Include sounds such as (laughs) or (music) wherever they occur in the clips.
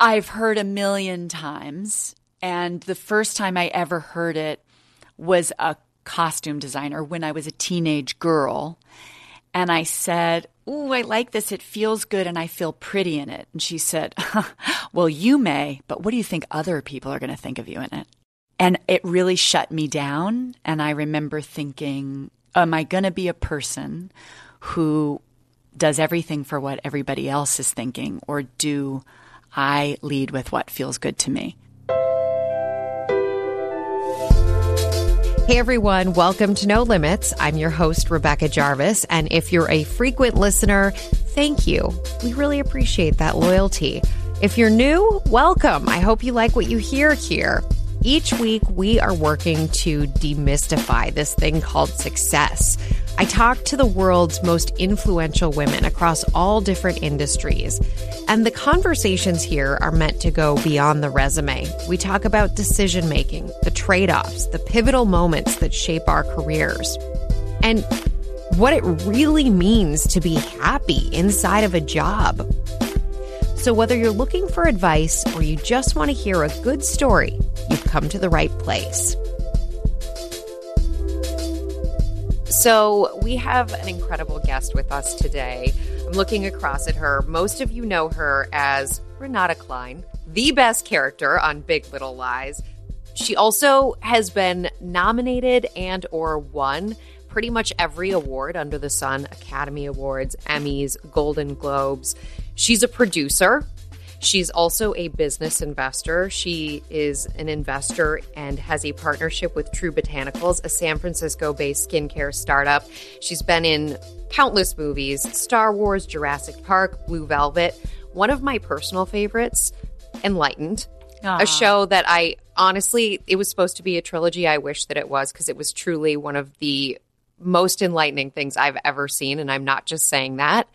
I've heard a million times. And the first time I ever heard it was a costume designer when I was a teenage girl. And I said, Ooh, I like this. It feels good and I feel pretty in it. And she said, (laughs) Well, you may, but what do you think other people are going to think of you in it? And it really shut me down. And I remember thinking, Am I going to be a person who does everything for what everybody else is thinking? Or do I lead with what feels good to me? Hey everyone, welcome to No Limits. I'm your host, Rebecca Jarvis. And if you're a frequent listener, thank you. We really appreciate that loyalty. If you're new, welcome. I hope you like what you hear here. Each week, we are working to demystify this thing called success. I talk to the world's most influential women across all different industries. And the conversations here are meant to go beyond the resume. We talk about decision making, the trade offs, the pivotal moments that shape our careers, and what it really means to be happy inside of a job. So, whether you're looking for advice or you just want to hear a good story, you've come to the right place. So, we have an incredible guest with us today. I'm looking across at her. Most of you know her as Renata Klein, the best character on Big Little Lies. She also has been nominated and or won pretty much every award under the sun, Academy Awards, Emmys, Golden Globes. She's a producer. She's also a business investor. She is an investor and has a partnership with True Botanicals, a San Francisco based skincare startup. She's been in countless movies Star Wars, Jurassic Park, Blue Velvet. One of my personal favorites, Enlightened, Aww. a show that I honestly, it was supposed to be a trilogy. I wish that it was because it was truly one of the most enlightening things I've ever seen. And I'm not just saying that.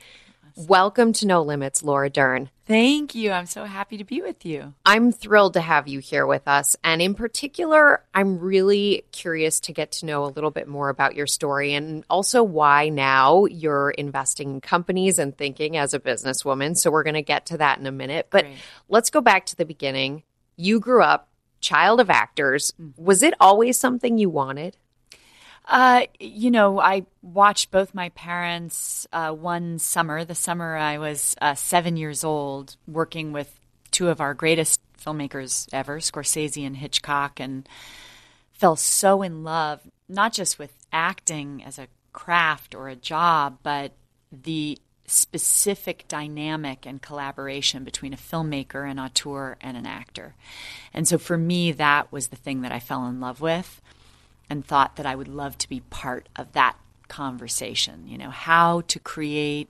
Welcome to No Limits, Laura Dern. Thank you. I'm so happy to be with you. I'm thrilled to have you here with us. And in particular, I'm really curious to get to know a little bit more about your story and also why now you're investing in companies and thinking as a businesswoman. So we're going to get to that in a minute. But Great. let's go back to the beginning. You grew up child of actors. Mm. Was it always something you wanted? Uh, you know, I watched both my parents uh, one summer, the summer I was uh, seven years old, working with two of our greatest filmmakers ever, Scorsese and Hitchcock, and fell so in love, not just with acting as a craft or a job, but the specific dynamic and collaboration between a filmmaker, an auteur, and an actor. And so for me, that was the thing that I fell in love with and thought that I would love to be part of that conversation. You know, how to create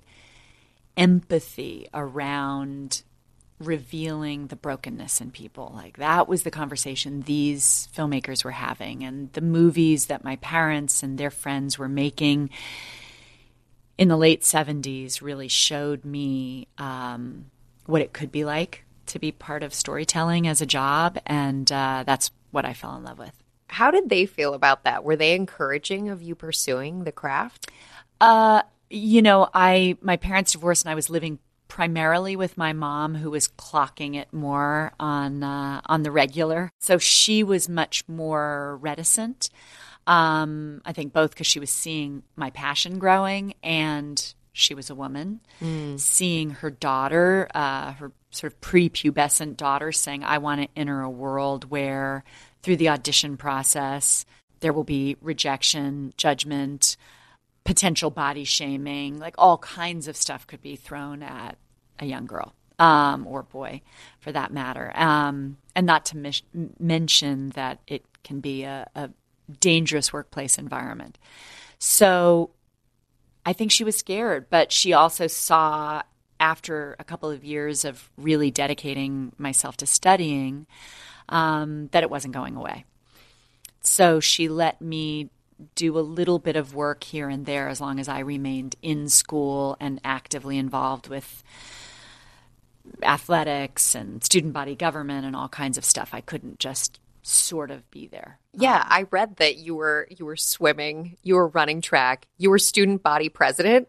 empathy around revealing the brokenness in people. Like that was the conversation these filmmakers were having, and the movies that my parents and their friends were making in the late 70s really showed me um, what it could be like to be part of storytelling as a job. And uh, that's what I fell in love with. How did they feel about that? Were they encouraging of you pursuing the craft? Uh, you know, I my parents divorced, and I was living primarily with my mom, who was clocking it more on uh, on the regular. So she was much more reticent. Um, I think both because she was seeing my passion growing, and she was a woman, seeing her daughter, uh, her sort of prepubescent daughter, saying, "I want to enter a world where." Through the audition process, there will be rejection, judgment, potential body shaming, like all kinds of stuff could be thrown at a young girl um, or boy for that matter. Um, and not to mis- mention that it can be a, a dangerous workplace environment. So I think she was scared, but she also saw after a couple of years of really dedicating myself to studying um, that it wasn't going away. So she let me do a little bit of work here and there as long as I remained in school and actively involved with athletics and student body government and all kinds of stuff. I couldn't just sort of be there. Yeah, I read that you were you were swimming, you were running track, you were student body president.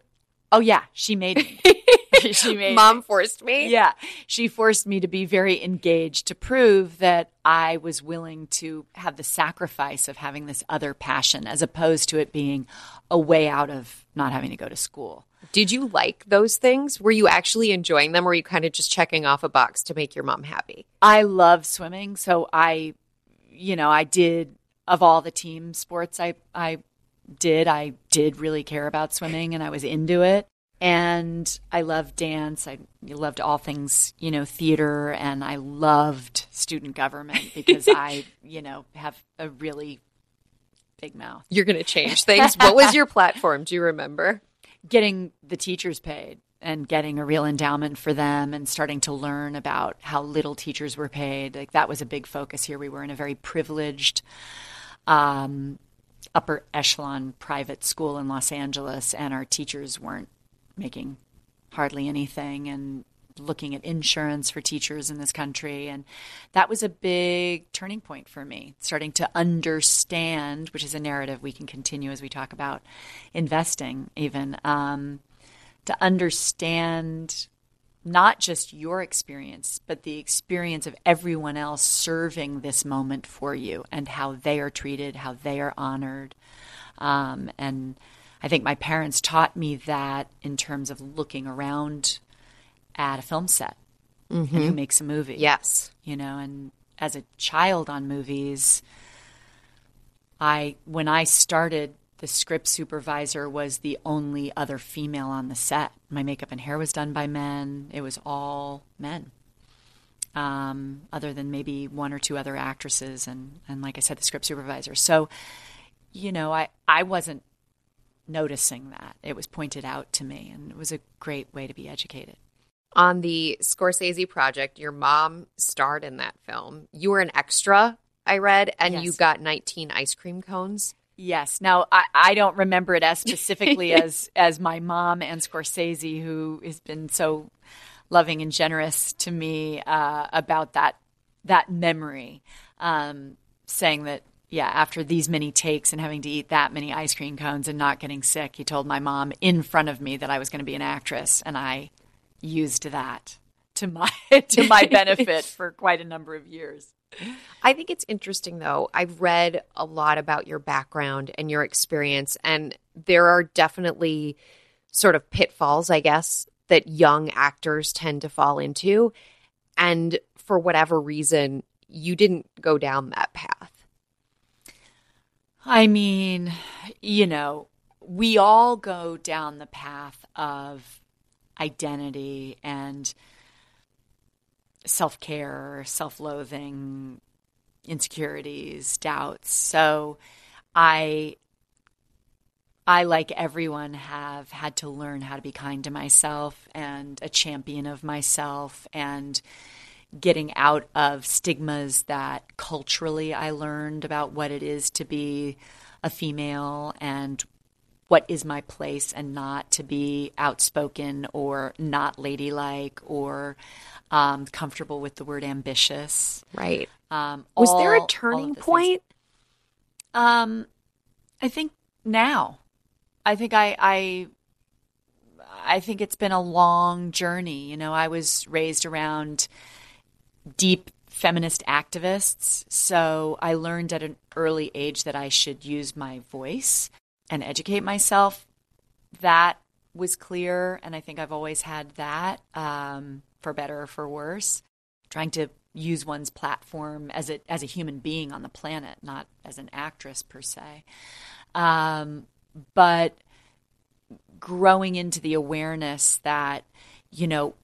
Oh yeah, she made me. (laughs) (laughs) she (laughs) made Mom forced me. yeah, she forced me to be very engaged to prove that I was willing to have the sacrifice of having this other passion as opposed to it being a way out of not having to go to school. Did you like those things? Were you actually enjoying them or were you kind of just checking off a box to make your mom happy? I love swimming, so I you know, I did of all the team sports I I did, I did really care about swimming and I was into it. And I loved dance. I loved all things, you know, theater, and I loved student government (laughs) because I, you know, have a really big mouth. You're going to change things. what was your platform? Do you remember? Getting the teachers paid and getting a real endowment for them and starting to learn about how little teachers were paid. Like that was a big focus here. We were in a very privileged um, upper echelon private school in Los Angeles, and our teachers weren't making hardly anything and looking at insurance for teachers in this country. And that was a big turning point for me, starting to understand, which is a narrative we can continue as we talk about investing, even, um, to understand not just your experience, but the experience of everyone else serving this moment for you and how they are treated, how they are honored. Um, and I think my parents taught me that in terms of looking around at a film set mm-hmm. and who makes a movie. Yes. You know, and as a child on movies, I when I started the script supervisor was the only other female on the set. My makeup and hair was done by men. It was all men. Um, other than maybe one or two other actresses and, and like I said, the script supervisor. So, you know, I, I wasn't noticing that. It was pointed out to me and it was a great way to be educated. On the Scorsese project, your mom starred in that film. You were an extra, I read, and yes. you got 19 ice cream cones. Yes. Now I, I don't remember it as specifically (laughs) as as my mom and Scorsese, who has been so loving and generous to me uh, about that that memory, um, saying that yeah, after these many takes and having to eat that many ice cream cones and not getting sick, he told my mom in front of me that I was going to be an actress, and I used that to my (laughs) to my benefit for quite a number of years. I think it's interesting though. I've read a lot about your background and your experience, and there are definitely sort of pitfalls, I guess, that young actors tend to fall into. And for whatever reason, you didn't go down that path. I mean, you know, we all go down the path of identity and self care, self loathing, insecurities, doubts. So I I like everyone have had to learn how to be kind to myself and a champion of myself and getting out of stigmas that culturally I learned about what it is to be a female and what is my place and not to be outspoken or not ladylike or um, comfortable with the word ambitious. Right. Um, Was all, there a turning point? Um, I think now. I think I, I I think it's been a long journey. You know, I was raised around deep feminist activists, so I learned at an early age that I should use my voice and educate myself. That was clear, and I think I've always had that. Um, for better or for worse, trying to use one's platform as a as a human being on the planet, not as an actress per se. Um, but growing into the awareness that you know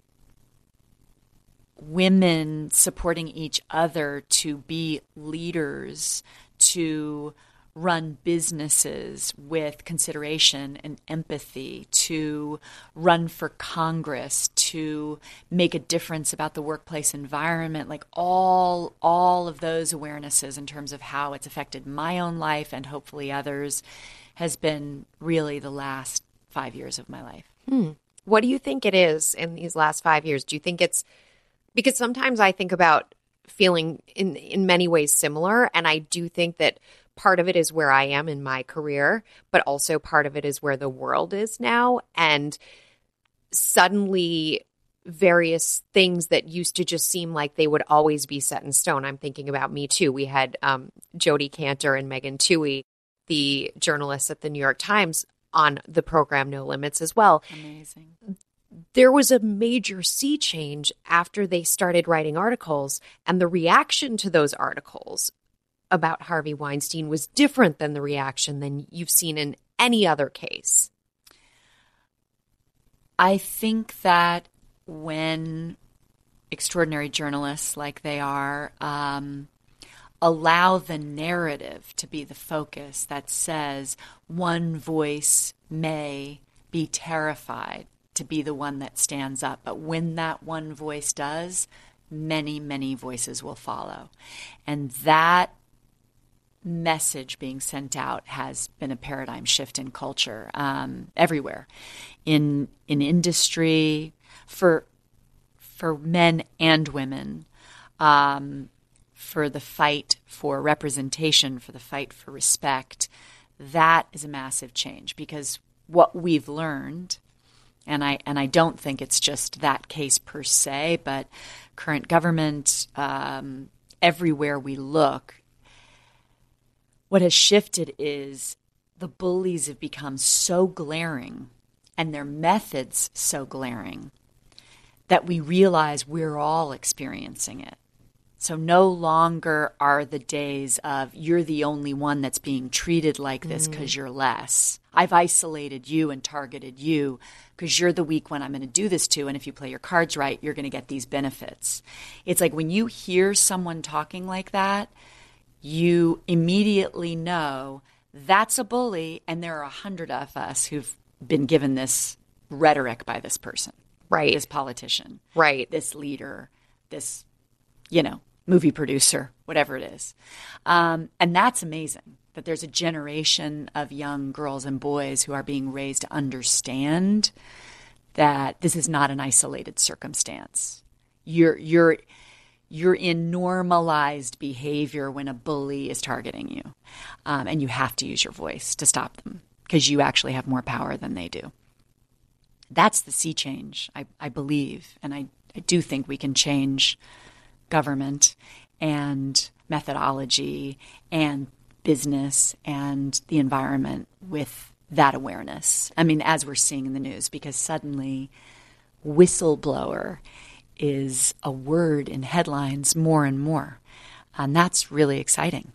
women supporting each other to be leaders to run businesses with consideration and empathy, to run for Congress, to make a difference about the workplace environment, like all all of those awarenesses in terms of how it's affected my own life and hopefully others has been really the last 5 years of my life. Hmm. What do you think it is in these last 5 years? Do you think it's because sometimes I think about feeling in in many ways similar and I do think that part of it is where I am in my career, but also part of it is where the world is now. And suddenly various things that used to just seem like they would always be set in stone. I'm thinking about me too. We had um, Jodi Kantor and Megan Twohey, the journalists at the New York Times, on the program No Limits as well. Amazing. There was a major sea change after they started writing articles, and the reaction to those articles about Harvey Weinstein was different than the reaction than you've seen in any other case. I think that when extraordinary journalists like they are um, allow the narrative to be the focus that says one voice may be terrified to be the one that stands up, but when that one voice does, many, many voices will follow. And that message being sent out has been a paradigm shift in culture um, everywhere, in in industry, for for men and women, um, for the fight for representation, for the fight for respect. That is a massive change because what we've learned, and I and I don't think it's just that case per se, but current government, um, everywhere we look, what has shifted is the bullies have become so glaring and their methods so glaring that we realize we're all experiencing it. So no longer are the days of you're the only one that's being treated like this because mm. you're less. I've isolated you and targeted you because you're the weak one I'm going to do this to. And if you play your cards right, you're going to get these benefits. It's like when you hear someone talking like that, you immediately know that's a bully, and there are a hundred of us who've been given this rhetoric by this person, right? This politician, right? This leader, this, you know, movie producer, whatever it is, um, and that's amazing. That there's a generation of young girls and boys who are being raised to understand that this is not an isolated circumstance. You're you're you're in normalized behavior when a bully is targeting you. Um, and you have to use your voice to stop them because you actually have more power than they do. That's the sea change, I, I believe. And I, I do think we can change government and methodology and business and the environment with that awareness. I mean, as we're seeing in the news, because suddenly whistleblower is a word in headlines more and more. And that's really exciting.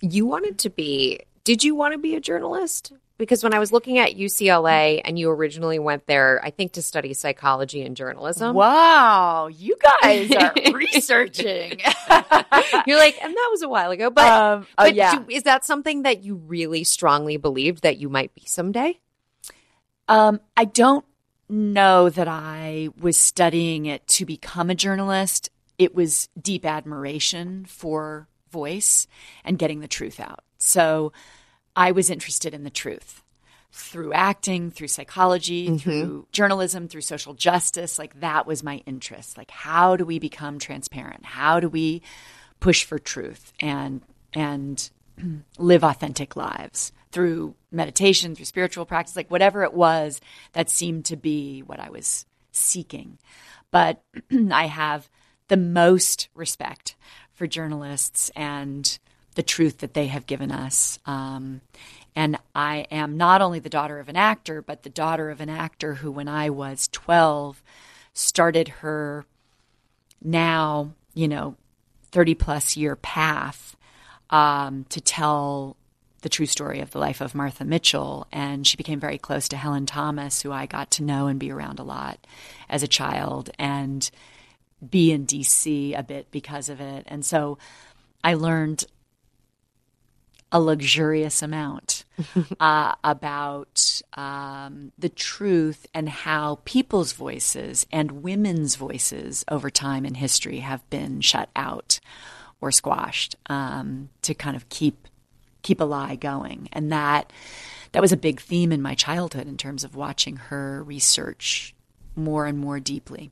You wanted to be, did you want to be a journalist? Because when I was looking at UCLA and you originally went there, I think to study psychology and journalism. Wow, you guys are (laughs) researching. (laughs) You're like, and that was a while ago. But, um, oh, but yeah. is that something that you really strongly believed that you might be someday? Um, I don't know that I was studying it to become a journalist. It was deep admiration for voice and getting the truth out. So I was interested in the truth through acting, through psychology, mm-hmm. through journalism, through social justice. Like that was my interest. Like how do we become transparent? How do we push for truth and and (clears throat) live authentic lives? through meditation, through spiritual practice, like whatever it was that seemed to be what I was seeking. But (clears throat) I have the most respect for journalists and the truth that they have given us. Um, and I am not only the daughter of an actor, but the daughter of an actor who, when I was 12, started her now, you know, 30 plus year path um, to tell the true story of the life of Martha Mitchell. And she became very close to Helen Thomas, who I got to know and be around a lot as a child and be in DC a bit because of it. And so I learned a luxurious amount (laughs) uh, about um, the truth and how people's voices and women's voices over time in history have been shut out or squashed um, to kind of keep keep a lie going. And that that was a big theme in my childhood in terms of watching her research more and more deeply.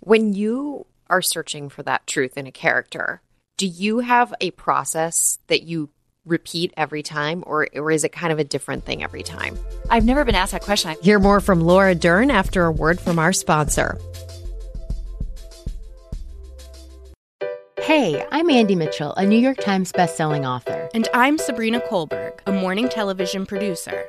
When you are searching for that truth in a character, do you have a process that you repeat every time, or, or is it kind of a different thing every time? I've never been asked that question. Hear more from Laura Dern after a word from our sponsor. Hey, I'm Andie Mitchell, a New York Times bestselling author. And I'm Sabrina Kohlberg, a morning television producer.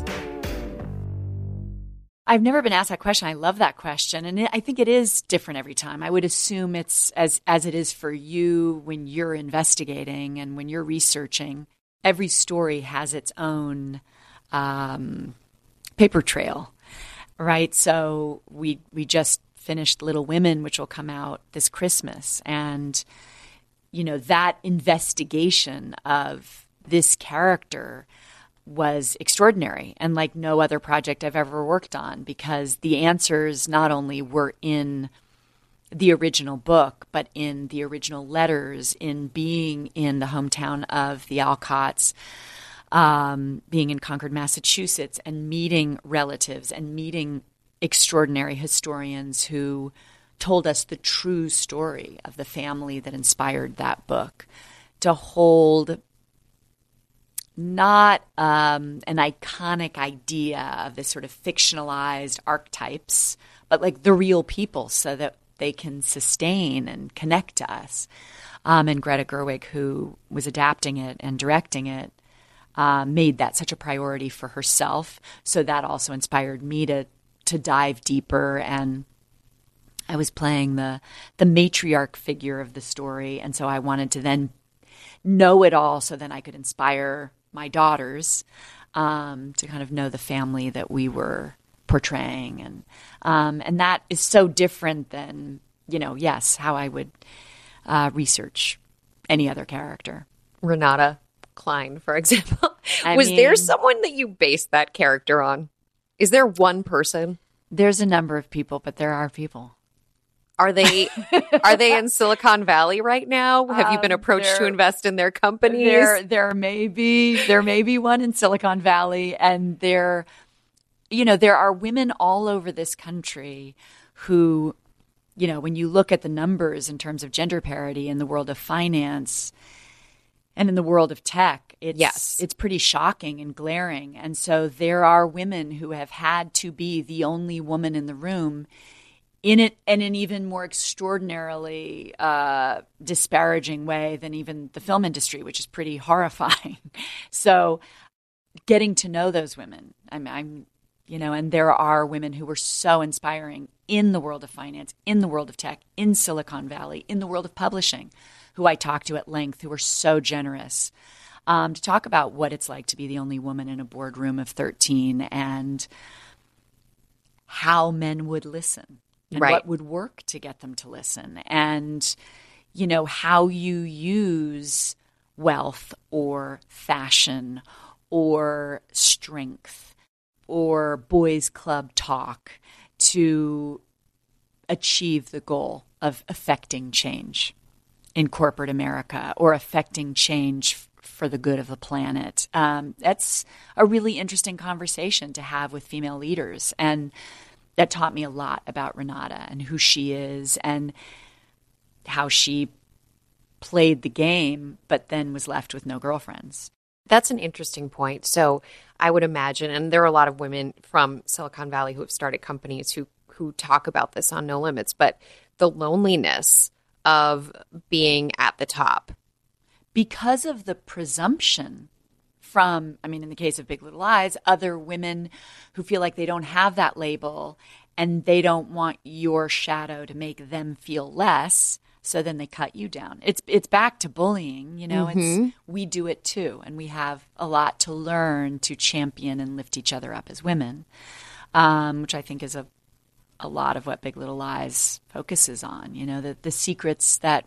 I've never been asked that question. I love that question, and it, I think it is different every time. I would assume it's as as it is for you when you're investigating and when you're researching. Every story has its own um, paper trail, right? So we we just finished Little Women, which will come out this Christmas, and you know that investigation of this character was extraordinary and like no other project I've ever worked on because the answers not only were in the original book, but in the original letters, in being in the hometown of the Alcotts, um, being in Concord, Massachusetts, and meeting relatives and meeting extraordinary historians who told us the true story of the family that inspired that book. To hold not um, an iconic idea of this sort of fictionalized archetypes, but like the real people so that they can sustain and connect to us. Um, and Greta Gerwig, who was adapting it and directing it, uh, made that such a priority for herself. So that also inspired me to to dive deeper and I was playing the the matriarch figure of the story, and so I wanted to then know it all, so then I could inspire my daughters um, to kind of know the family that we were portraying, and um, and that is so different than you know, yes, how I would uh, research any other character. Renata Klein, for (laughs) example. I Was mean- there someone that you based that character on? Is there one person? There's a number of people, but there are people. Are they are they in (laughs) Silicon Valley right now? Have you been Um, approached to invest in their companies? There, there may be there may be one in Silicon Valley, and there, you know, there are women all over this country who, you know, when you look at the numbers in terms of gender parity in the world of finance and in the world of tech, it's Yes. it's pretty shocking and glaring. And so there are women who have had to be the only woman in the room in it in an even more extraordinarily uh, disparaging way than even the film industry, which is pretty (laughs) horrifying. so, getting to know those women, I'm, I'm, you know, and there are women who were so inspiring in the world of finance, in the world of tech, in Silicon Valley, in the world of publishing, who I talked to at length, who were so generous. Um, to talk about what it's like to be the only woman in a boardroom of 13 and how men would listen and Right. what would work to get them to listen and you know how you use wealth or fashion or strength or boys club talk to achieve the goal of affecting change in corporate America or affecting change for the good of the planet. Um, that's a really interesting conversation to have with female leaders. And that taught me a lot about Renata and who she is and how she played the game, but then was left with no girlfriends. That's an interesting point. So I would imagine, and there are a lot of women from Silicon Valley who have started companies who who talk about this on No Limits, but the loneliness of being at the top. because of the presumption from, I mean, in the case of Big Little Lies, other women who feel like they don't have that label and they don't want your shadow to make them feel less. So then they cut you down. It's it's back to bullying, you know. It's we do it too, and we have a lot to learn to champion and lift each other up as women, um, which I think is a a lot of what Big Little Lies focuses on. You know, the the secrets that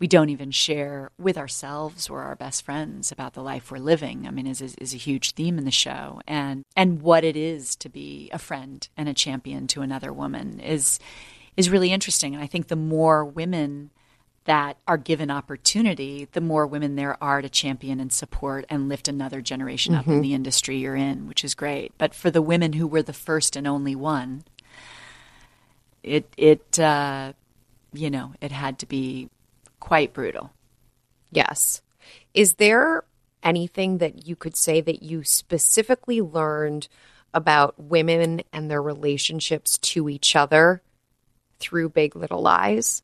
we don't even share with ourselves or our best friends about the life we're living. I mean, is, is, is a huge theme in the show, and and what it is to be a friend and a champion to another woman is is really interesting. And I think the more women that are given opportunity, the more women there are to champion and support and lift another generation up in the industry you're in, which is great. But for the women who were the first and only one, it it uh, you know it had to be quite brutal. Yes. Is there anything that you could say that you specifically learned about women and their relationships to each other through Big Little Lies?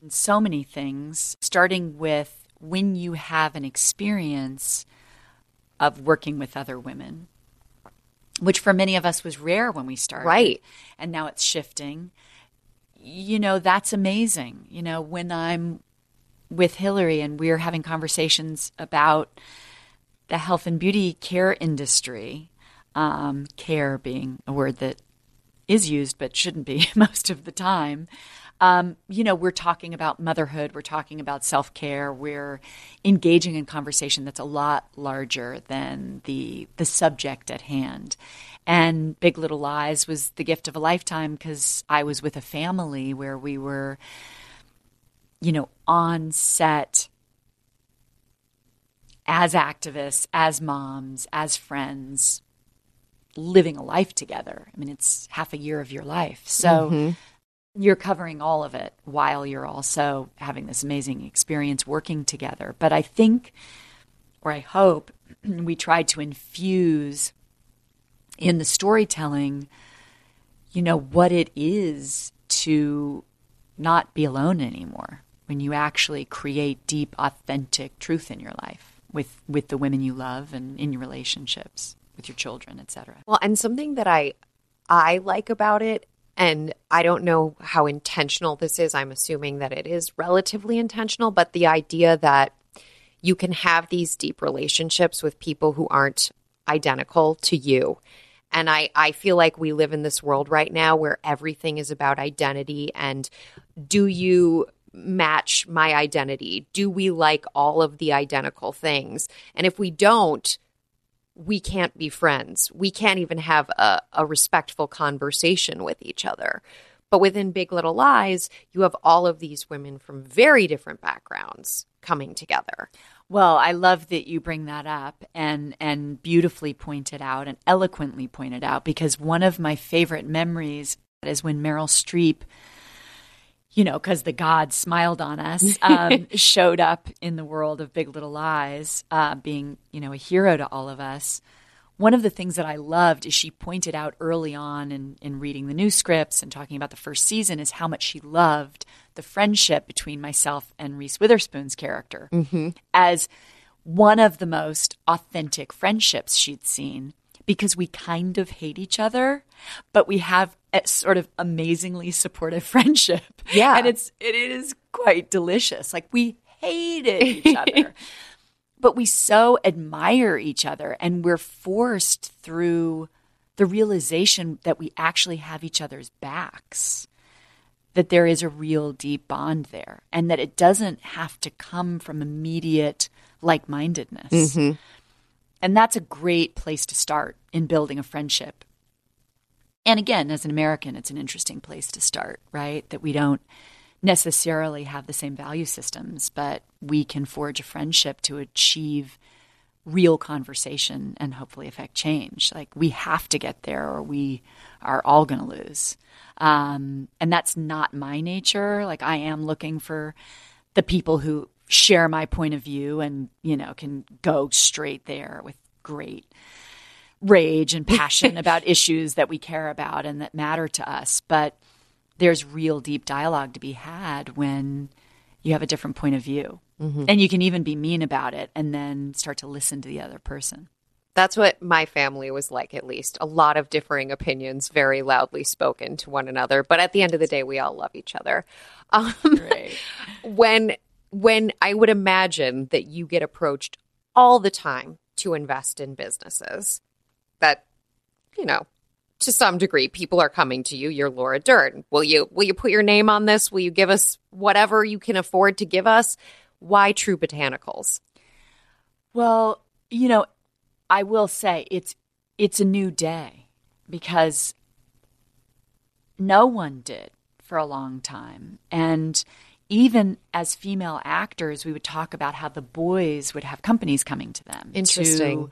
And so many things, starting with when you have an experience of working with other women, which for many of us was rare when we started. Right. And now it's shifting. You know, that's amazing. You know, when I'm with Hillary and we're having conversations about the health and beauty care industry, um, care being a word that is used but shouldn't be (laughs) most of the time. Um, you know, we're talking about motherhood, we're talking about self care, we're engaging in conversation that's a lot larger than the the subject at hand. And Big Little Lies was the gift of a lifetime because I was with a family where we were, you know, on set as activists, as moms, as friends, living a life together. I mean, it's half a year of your life. So mm-hmm. you're covering all of it while you're also having this amazing experience working together. But I think, or I hope, (clears throat) we tried to infuse in the storytelling, you know, what it is to not be alone anymore when you actually create deep, authentic truth in your life with, with the women you love and in your relationships with your children, etc. Well, and something that I I like about it and I don't know how intentional this is. I'm assuming that it is relatively intentional, but the idea that you can have these deep relationships with people who aren't identical to you. And I, I feel like we live in this world right now where everything is about identity and do you match my identity? Do we like all of the identical things? And if we don't, we can't be friends. We can't even have a, a respectful conversation with each other. But within Big Little Lies, you have all of these women from very different backgrounds coming together. Well, I love that you bring that up and and beautifully pointed out and eloquently pointed out because one of my favorite memories is when Meryl Streep, you know, because the gods smiled on us, (laughs) um, showed up in the world of Big Little Lies, uh, being you know a hero to all of us. One of the things that I loved is she pointed out early on in, in reading the new scripts and talking about the first season is how much she loved the friendship between myself and Reese Witherspoon's character mm-hmm. as one of the most authentic friendships she'd seen because we kind of hate each other, but we have a sort of amazingly supportive (laughs) friendship. Yeah. And it's it is quite delicious. Like we hated each (laughs) other. But we so admire each other and we're forced through the realization that we actually have each other's backs that there is a real deep bond there and that it doesn't have to come from immediate like-mindedness. Mm-hmm. And that's a great place to start in building a friendship. And again as an american it's an interesting place to start right? That we don't necessarily have the same value systems, but we can forge a friendship to achieve real conversation and hopefully affect change. Like we have to get there or we are all going to lose. Um, and that's not my nature. Like I am looking for the people who share my point of view and, you know, can go straight there with great rage and passion (laughs) about issues that we care about and that matter to us. But there's real deep dialogue to be had when you have a different point of view. And you can even be mean about it and then start to listen to the other person. That's what my family was like, at least. A lot of differing opinions, very loudly spoken to one another. But at the end of the day, we all love each other. (laughs) Um, Right. when when I would imagine that you get approached all the time to invest in businesses that, you know, to some degree, people are coming to you. You're Laura Dern. Will you will you put your name on this? Will you give us whatever you can afford to give us? Why True Botanicals? Well, you know, I will say it's it's a new day because no one did for a long time. And even as female actors, we would talk about how the boys would have companies coming to them. Interesting. To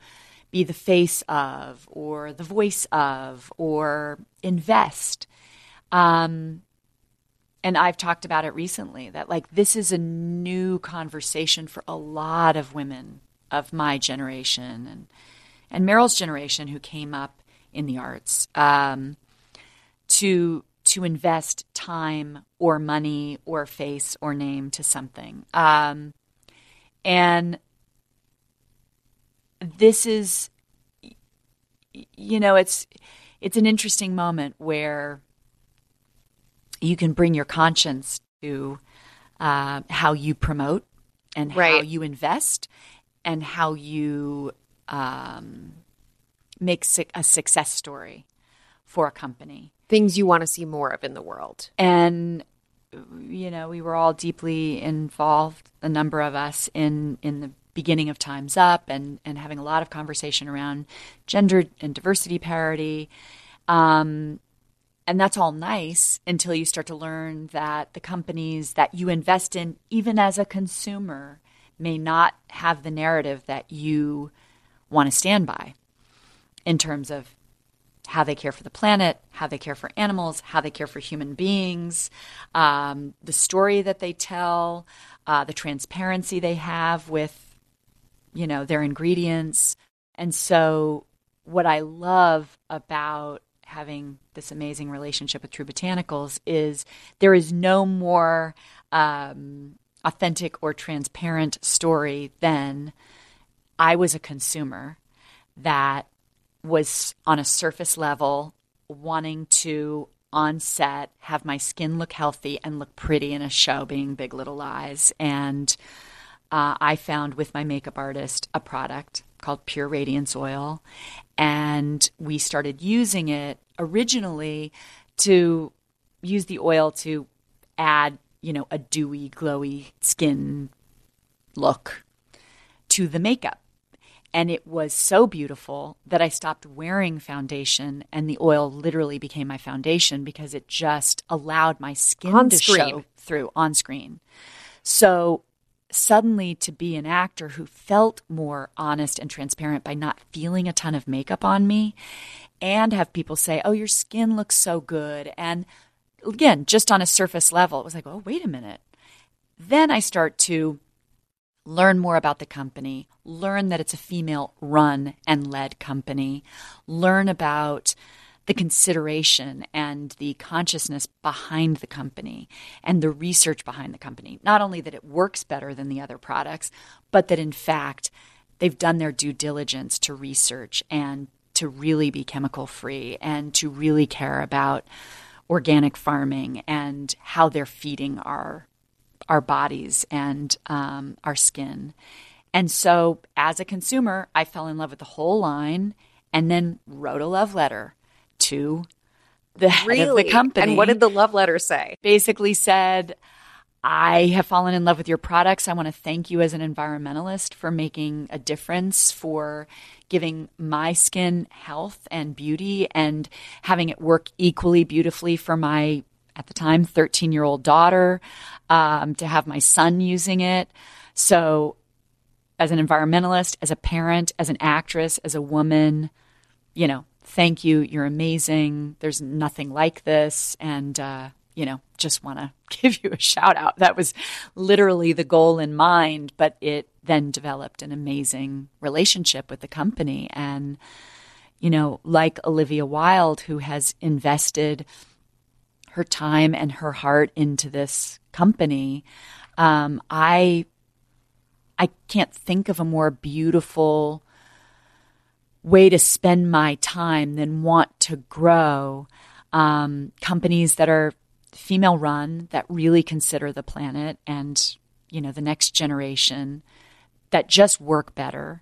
be the face of, or the voice of, or invest. Um, and I've talked about it recently that like this is a new conversation for a lot of women of my generation and and Meryl's generation who came up in the arts um, to to invest time or money or face or name to something. Um, and this is, you know, it's it's an interesting moment where you can bring your conscience to uh, how you promote and how you invest and how you um, make su- a success story for a company Things you want to see more of in the world. and you know we were all deeply involved a number of us in in the beginning of Time's Up and and having a lot of conversation around gender and diversity parity. Um and that's all nice until you start to learn that the companies that you invest in even as a consumer may not have the narrative that you want to stand by in terms of how they care for the planet, how they care for animals, how they care for human beings, um, the story that they tell, uh, the transparency they have with, you know, their ingredients. And so, what I love about having this amazing relationship with True Botanicals is there is no more um, authentic or transparent story than I was a consumer that was on a surface level wanting to on set have my skin look healthy and look pretty in a show being big little lies and uh, i found with my makeup artist a product called pure radiance oil and we started using it originally to use the oil to add you know a dewy glowy skin look to the makeup and it was so beautiful that I stopped wearing foundation and the oil literally became my foundation because it just allowed my skin On to screen. show through on screen. So suddenly to be an actor who felt more honest and transparent by not feeling a ton of makeup on me and have people say, "Oh, your skin looks so good." And again, just on a surface level, it was like, "Oh, wait a minute." Then I start to learn more about the company, learn that it's a female run and led company, learn about the consideration and the consciousness behind the company and the research behind the company. Not only that it works better than the other products, but that in fact they've done their due diligence to research and to really be chemical free and to really care about organic farming and how they're feeding our our bodies and um, our skin. And so, as a consumer, I fell in love with the whole line and then wrote a love letter to the head of the company. And what did the love letter say? basically said, I have fallen in love with your products. I want to thank you as an environmentalist for making a difference, for giving my skin health and beauty and having it work equally beautifully for my, at the time, 13 year old daughter, um, to have my son using it. So, as an environmentalist, as a parent, as an actress, as a woman, you know, thank you. You're amazing. There's nothing like this. And, uh, you know, just want to (laughs) give you a shout out. That was literally the goal in mind, but it then developed an amazing relationship with the company. And, you know, like Olivia Wilde, who has invested her time and her heart into this company, um, I I can't think of a more beautiful way to spend my time than want to grow um, companies that are female run that really consider the planet and you know the next generation that just work better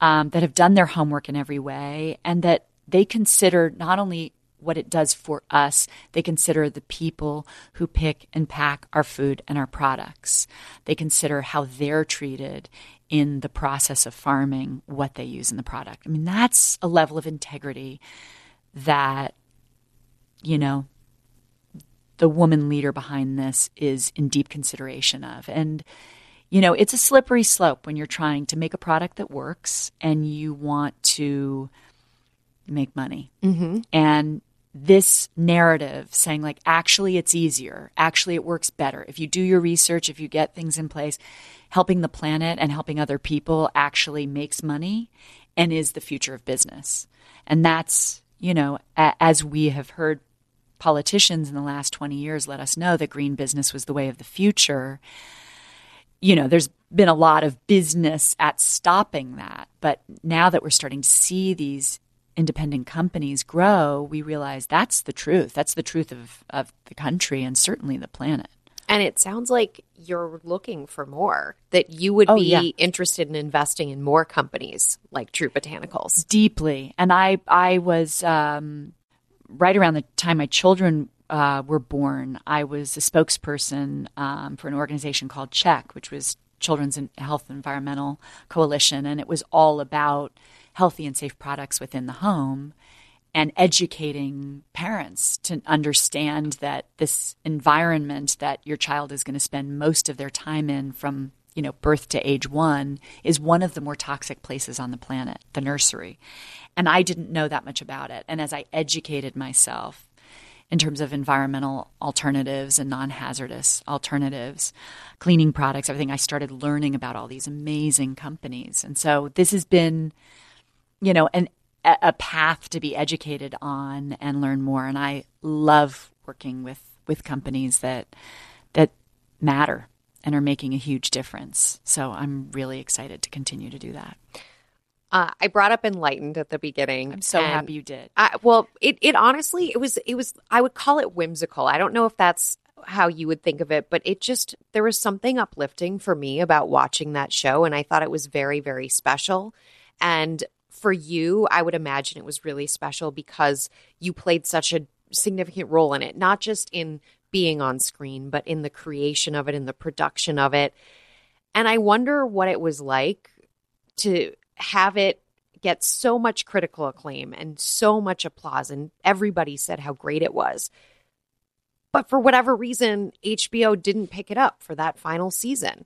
um, that have done their homework in every way and that they consider not only what it does for us. They consider the people who pick and pack our food and our products. They consider how they're treated in the process of farming, what they use in the product. I mean, that's a level of integrity that, you know, the woman leader behind this is in deep consideration of. And, you know, it's a slippery slope when you're trying to make a product that works and you want to make money. Mm-hmm. And this narrative saying, like, actually, it's easier, actually, it works better. If you do your research, if you get things in place, helping the planet and helping other people actually makes money and is the future of business. And that's, you know, a- as we have heard politicians in the last 20 years let us know that green business was the way of the future. You know, there's been a lot of business at stopping that. But now that we're starting to see these independent companies grow, we realize that's the truth. That's the truth of, of the country and certainly the planet. And it sounds like you're looking for more, that you would Oh, be yeah. interested in investing in more companies like True Botanicals. deeply. And I, I was um, right around the time my children uh, were born. I was a spokesperson um, for an organization called CHECK, which was Children's En- Health Environmental Coalition, and it was all about healthy and safe products within the home and educating parents to understand that this environment that your child is going to spend most of their time in from you know birth to age 1 is one of the more toxic places on the planet the nursery. And I didn't know that much about it. And as I educated myself in terms of environmental alternatives and non-hazardous alternatives cleaning products everything I started learning about all these amazing companies. And so this has been you know an a path to be educated on and learn more and i love working with with companies that that matter and are making a huge difference so i'm really excited to continue to do that Uh, I brought up Enlightened at the beginning. i'm so happy you did I, well, it, it honestly, it was, it was, I would call it whimsical. I don't know if that's how you would think of it, but it just, there was something uplifting for me about watching that show. And I thought it was very, very special. And for you, I would imagine it was really special because you played such a significant role in it, not just in being on screen, but in the creation of it, in the production of it. And I wonder what it was like to have it get so much critical acclaim and so much applause, and everybody said how great it was. But for whatever reason, HBO didn't pick it up for that final season.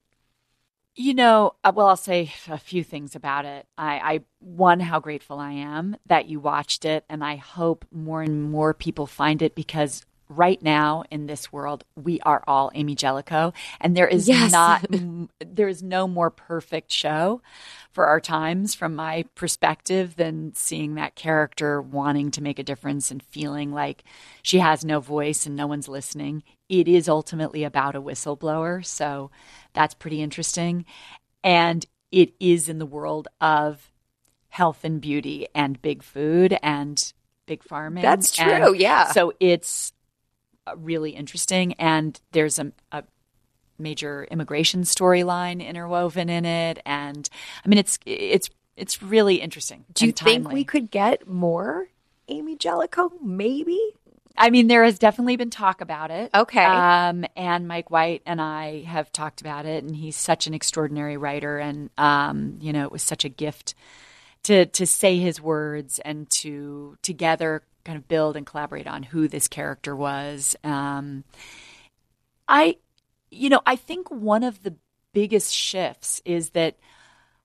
You know, uh, well, I'll say a few things about it. I, I, one, how grateful I am that you watched it, and I hope more and more people find it because right now in this world, we are all Amy Jellicoe, and there is Yes. not, (laughs) there is no more perfect show for our times, from my perspective, than seeing that character wanting to make a difference and feeling like she has no voice and no one's listening. It is ultimately about a whistleblower, so that's pretty interesting. And it is in the world of health and beauty and big food and big farming. That's And true, yeah. So it's uh, really interesting. And there's a, a major immigration storyline interwoven in it. And I mean, it's, it's, it's really interesting. Do you and think we could get more Amy Jellicoe? Maybe. I mean, there has definitely been talk about it. Okay. Um, and Mike White and I have talked about it, and he's such an extraordinary writer, and um, you know, it was such a gift to to say his words and to together kind of build and collaborate on who this character was. Um, I, you know, I think one of the biggest shifts is that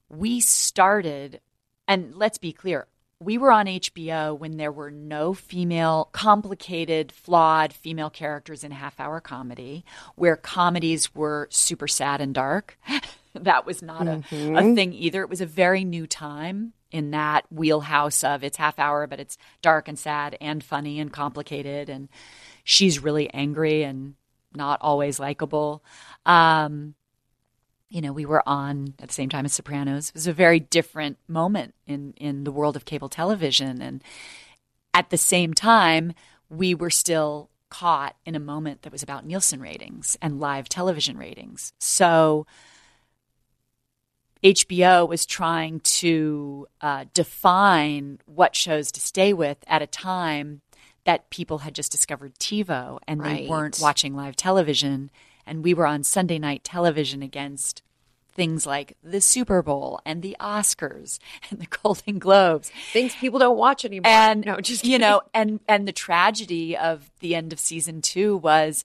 we started, and let's be clear, we were on HBO when there were no female, complicated, flawed female characters in half hour comedy, where comedies were super sad and dark. (laughs) that was not a, a mm-hmm. thing either. It was a very new time in that wheelhouse of it's half hour, but it's dark and sad and funny and complicated. And she's really angry and not always likable. Um, you know, we were on at the same time as Sopranos. It was a very different moment in in the world of cable television, and at the same time, we were still caught in a moment that was about Nielsen ratings and live television ratings. So. HBO was trying to uh, define what shows to stay with at a time that people had just discovered TiVo and Right. they weren't watching live television. And we were on Sunday night television against things like the Super Bowl and the Oscars (laughs) and the Golden Globes. Things people don't watch anymore. And no, just you know, and and the tragedy of the end of season two was,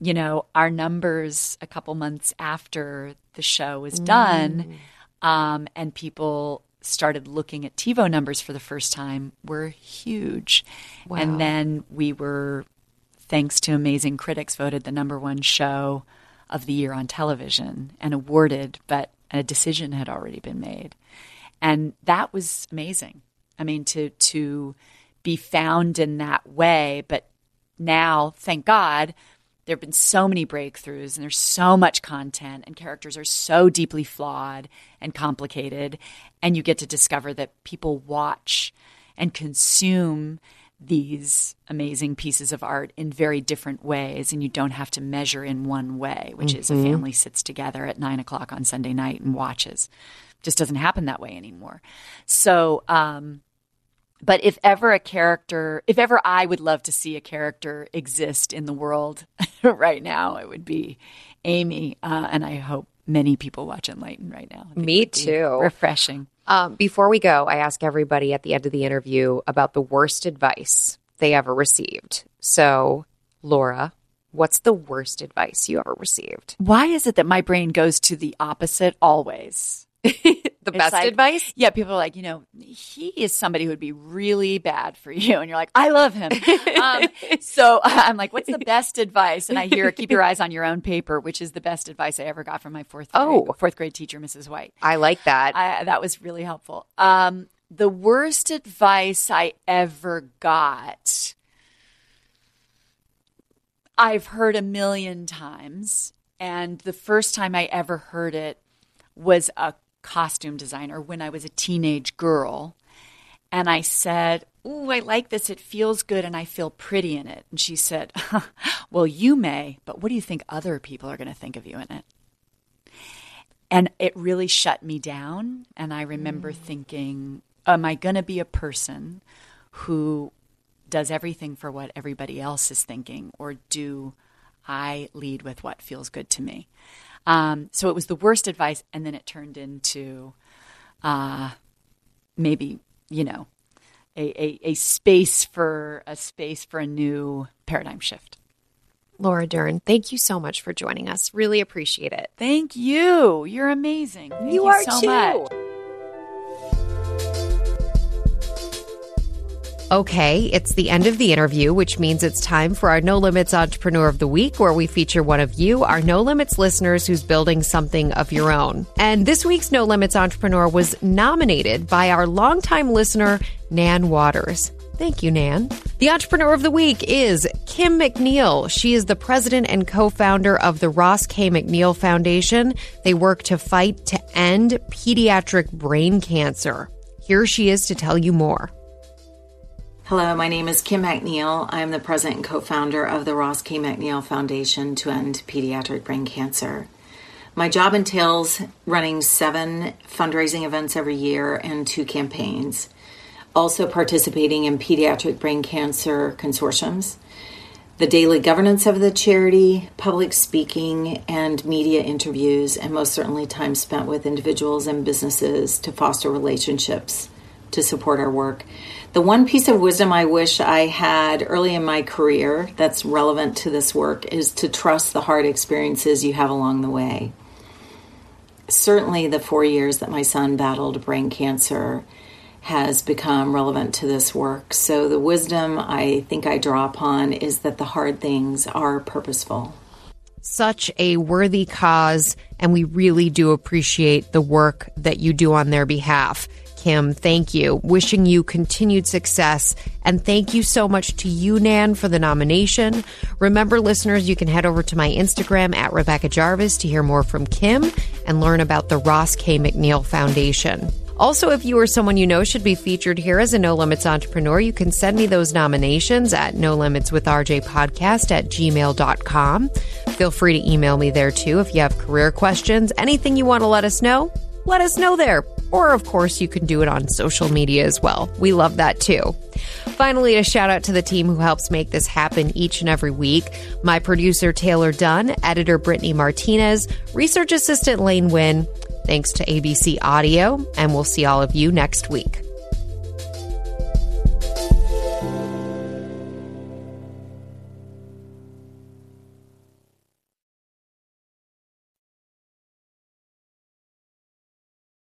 you know, our numbers a couple months after the show was done, um, and people started looking at TiVo numbers for the first time were huge, and then we were, thanks to amazing critics, voted the number one show of the year on television and awarded, but a decision had already been made. And that was amazing. I mean, to to be found in that way, but now, thank God, there have been so many breakthroughs and there's so much content and characters are so deeply flawed and complicated and you get to discover that people watch and consume these amazing pieces of art in very different ways and you don't have to measure in one way which is a family sits together at nine o'clock on sunday night and watches. Just doesn't happen that way anymore. So um but if ever a character, if ever I would love to see a character exist in the world (laughs) right now, it would be Amy. Uh, and I hope many people watch Enlightened right now. Me it would be too. Refreshing. Um, before we go, I ask everybody at the end of the interview about the worst advice they ever received. So, Laura, what's the worst advice you ever received? Why is it that my brain goes to the opposite always? (laughs) The It's best like- advice? Yeah, people are like, you know, he is somebody who would be really bad for you. And you're like, I love him. um, (laughs) so (laughs) I'm like, what's the best advice? And I hear, keep your eyes on your own paper, which is the best advice I ever got from my fourth grade, Oh. fourth grade teacher, Mrs. White. I like that. I, that was really helpful. Um, the worst advice I ever got, I've heard a million times. And the first time I ever heard it was a costume designer when I was a teenage girl. And I said, Ooh, I like this. It feels good and I feel pretty in it. And she said, (laughs) Well, you may, but what do you think other people are going to think of you in it? And it really shut me down. And I remember mm. thinking, Am I going to be a person who does everything for what everybody else is thinking, or do I lead with what feels good to me? Um, so it was the worst advice, and then it turned into uh, maybe you know a, a, a space for a space for a new paradigm shift. Laura Dern, thank you so much for joining us. Really appreciate it. Thank you. You're amazing. Thank you, are so much. Okay, it's the end of the interview, which means it's time for our No Limits Entrepreneur of the Week, where we feature one of you, our No Limits listeners, who's building something of your own. And this week's No Limits Entrepreneur was nominated by our longtime listener, Nan Waters. Thank you, Nan. The Entrepreneur of the Week is Kim MacNeill. She is the president and co founder of the Ross K. MacNeill Foundation. They work to fight to end pediatric brain cancer. Here she is to tell you more. Hello, my name is Kim MacNeill. I'm the president and co founder of the Ross K. MacNeill Foundation to End Pediatric Brain Cancer. My job entails running seven fundraising events every year and two campaigns, also participating in pediatric brain cancer consortiums, the daily governance of the charity, public speaking, and media interviews, and most certainly time spent with individuals and businesses to foster relationships to support our work. The one piece of wisdom I wish I had early in my career that's relevant to this work is to trust the hard experiences you have along the way. Certainly, the four years that my son battled brain cancer has become relevant to this work. So, the wisdom I think I draw upon is that the hard things are purposeful. Such a worthy cause, and we really do appreciate the work that you do on their behalf. Kim, thank you. Wishing you continued success. And thank you so much to you, Nan, for the nomination. Remember, listeners, you can head over to my Instagram at Rebecca Jarvis to hear more from Kim and learn about the Ross K. MacNeill Foundation. Also, if you or someone you know should be featured here as a No Limits entrepreneur, you can send me those nominations at No Limits with RJ podcast at gmail.com. Feel free to email me there too if you have career questions, anything you want to let us know. let us know there. Or, of course, you can do it on social media as well. We love that too. Finally, a shout out to the team who helps make this happen each and every week. My producer, Taylor Dunn, editor, Brittany Martinez, research assistant, Lane Wynn. Thanks to ABC Audio, and we'll see all of you next week.